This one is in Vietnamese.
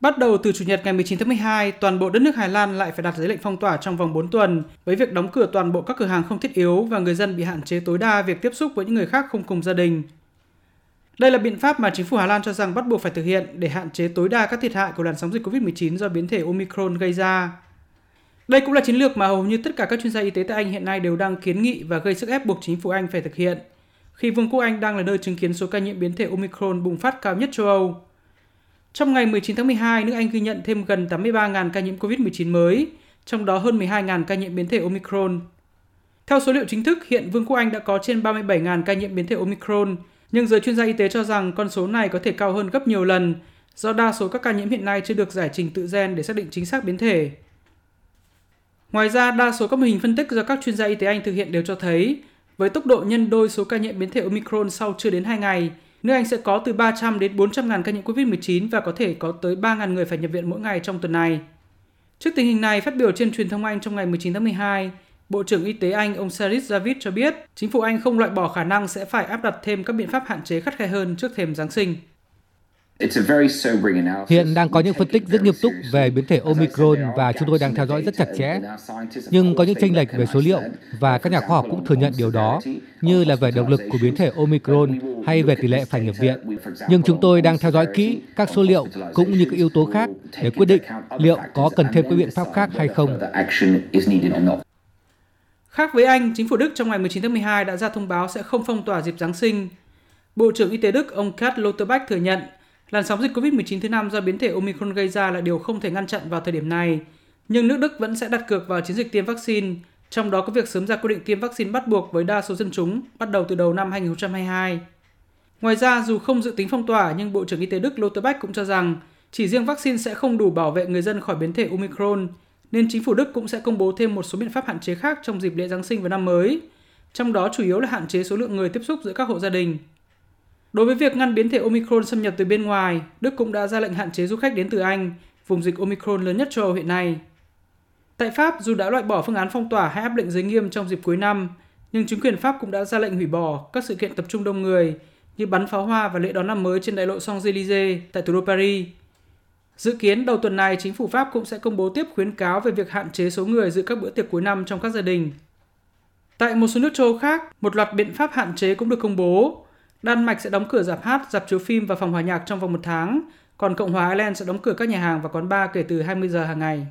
Bắt đầu từ Chủ nhật ngày 19 tháng 12, toàn bộ đất nước Hà Lan lại phải đặt giấy lệnh phong tỏa trong vòng 4 tuần với việc đóng cửa toàn bộ các cửa hàng không thiết yếu và người dân bị hạn chế tối đa việc tiếp xúc với những người khác không cùng gia đình. Đây là biện pháp mà chính phủ Hà Lan cho rằng bắt buộc phải thực hiện để hạn chế tối đa các thiệt hại của làn sóng dịch COVID-19 do biến thể Omicron gây ra. Đây cũng là chiến lược mà hầu như tất cả các chuyên gia y tế tại Anh hiện nay đều đang kiến nghị và gây sức ép buộc chính phủ Anh phải thực hiện, khi Vương quốc Anh đang là nơi chứng kiến số ca nhiễm biến thể Omicron bùng phát cao nhất châu Âu. Trong ngày 19 tháng 12, nước Anh ghi nhận thêm gần 83.000 ca nhiễm COVID-19 mới, trong đó hơn 12.000 ca nhiễm biến thể Omicron. Theo số liệu chính thức, hiện Vương quốc Anh đã có trên 37.000 ca nhiễm biến thể Omicron, nhưng giới chuyên gia y tế cho rằng con số này có thể cao hơn gấp nhiều lần do đa số các ca nhiễm hiện nay chưa được giải trình tự gen để xác định chính xác biến thể. Ngoài ra, đa số các mô hình phân tích do các chuyên gia y tế Anh thực hiện đều cho thấy, với tốc độ nhân đôi số ca nhiễm biến thể Omicron sau chưa đến 2 ngày, nước Anh sẽ có từ 300 đến 400 ngàn ca nhiễm COVID-19 và có thể có tới 3 ngàn người phải nhập viện mỗi ngày trong tuần này. Trước tình hình này, phát biểu trên truyền thông Anh trong ngày 19 tháng 12, Bộ trưởng Y tế Anh ông Saris Javid cho biết chính phủ Anh không loại bỏ khả năng sẽ phải áp đặt thêm các biện pháp hạn chế khắt khe hơn trước thềm Giáng sinh. Hiện đang có những phân tích rất nghiêm túc về biến thể Omicron và chúng tôi đang theo dõi rất chặt chẽ. Nhưng có những tranh lệch về số liệu và các nhà khoa học cũng thừa nhận điều đó, như là về động lực của biến thể Omicron hay về tỷ lệ phải nhập viện. Nhưng chúng tôi đang theo dõi kỹ các số liệu cũng như các yếu tố khác để quyết định liệu có cần thêm các biện pháp khác hay không. Khác với Anh, chính phủ Đức trong ngày 19 tháng 12 đã ra thông báo sẽ không phong tỏa dịp Giáng sinh. Bộ trưởng Y tế Đức ông Karl Lauterbach thừa nhận làn sóng dịch COVID-19 thứ năm do biến thể Omicron gây ra là điều không thể ngăn chặn vào thời điểm này. Nhưng nước Đức vẫn sẽ đặt cược vào chiến dịch tiêm vaccine, trong đó có việc sớm ra quy định tiêm vaccine bắt buộc với đa số dân chúng bắt đầu từ đầu năm 2022. Ngoài ra, dù không dự tính phong tỏa, nhưng Bộ trưởng Y tế Đức Lauterbach cũng cho rằng chỉ riêng vaccine sẽ không đủ bảo vệ người dân khỏi biến thể Omicron, nên chính phủ Đức cũng sẽ công bố thêm một số biện pháp hạn chế khác trong dịp lễ Giáng sinh và năm mới, trong đó chủ yếu là hạn chế số lượng người tiếp xúc giữa các hộ gia đình. Đối với việc ngăn biến thể Omicron xâm nhập từ bên ngoài, Đức cũng đã ra lệnh hạn chế du khách đến từ Anh, vùng dịch Omicron lớn nhất châu Âu hiện nay. Tại Pháp, dù đã loại bỏ phương án phong tỏa hay áp lệnh giới nghiêm trong dịp cuối năm, nhưng chính quyền Pháp cũng đã ra lệnh hủy bỏ các sự kiện tập trung đông người như bắn pháo hoa và lễ đón năm mới trên đại lộ Champs-Élysées tại thủ đô Paris. Dự kiến đầu tuần này, chính phủ Pháp cũng sẽ công bố tiếp khuyến cáo về việc hạn chế số người dự các bữa tiệc cuối năm trong các gia đình. Tại một số nước châu khác, một loạt biện pháp hạn chế cũng được công bố. Đan Mạch sẽ đóng cửa dạp hát, dạp chiếu phim và phòng hòa nhạc trong vòng một tháng, còn Cộng hòa Ireland sẽ đóng cửa các nhà hàng và quán bar kể từ 20 giờ hàng ngày.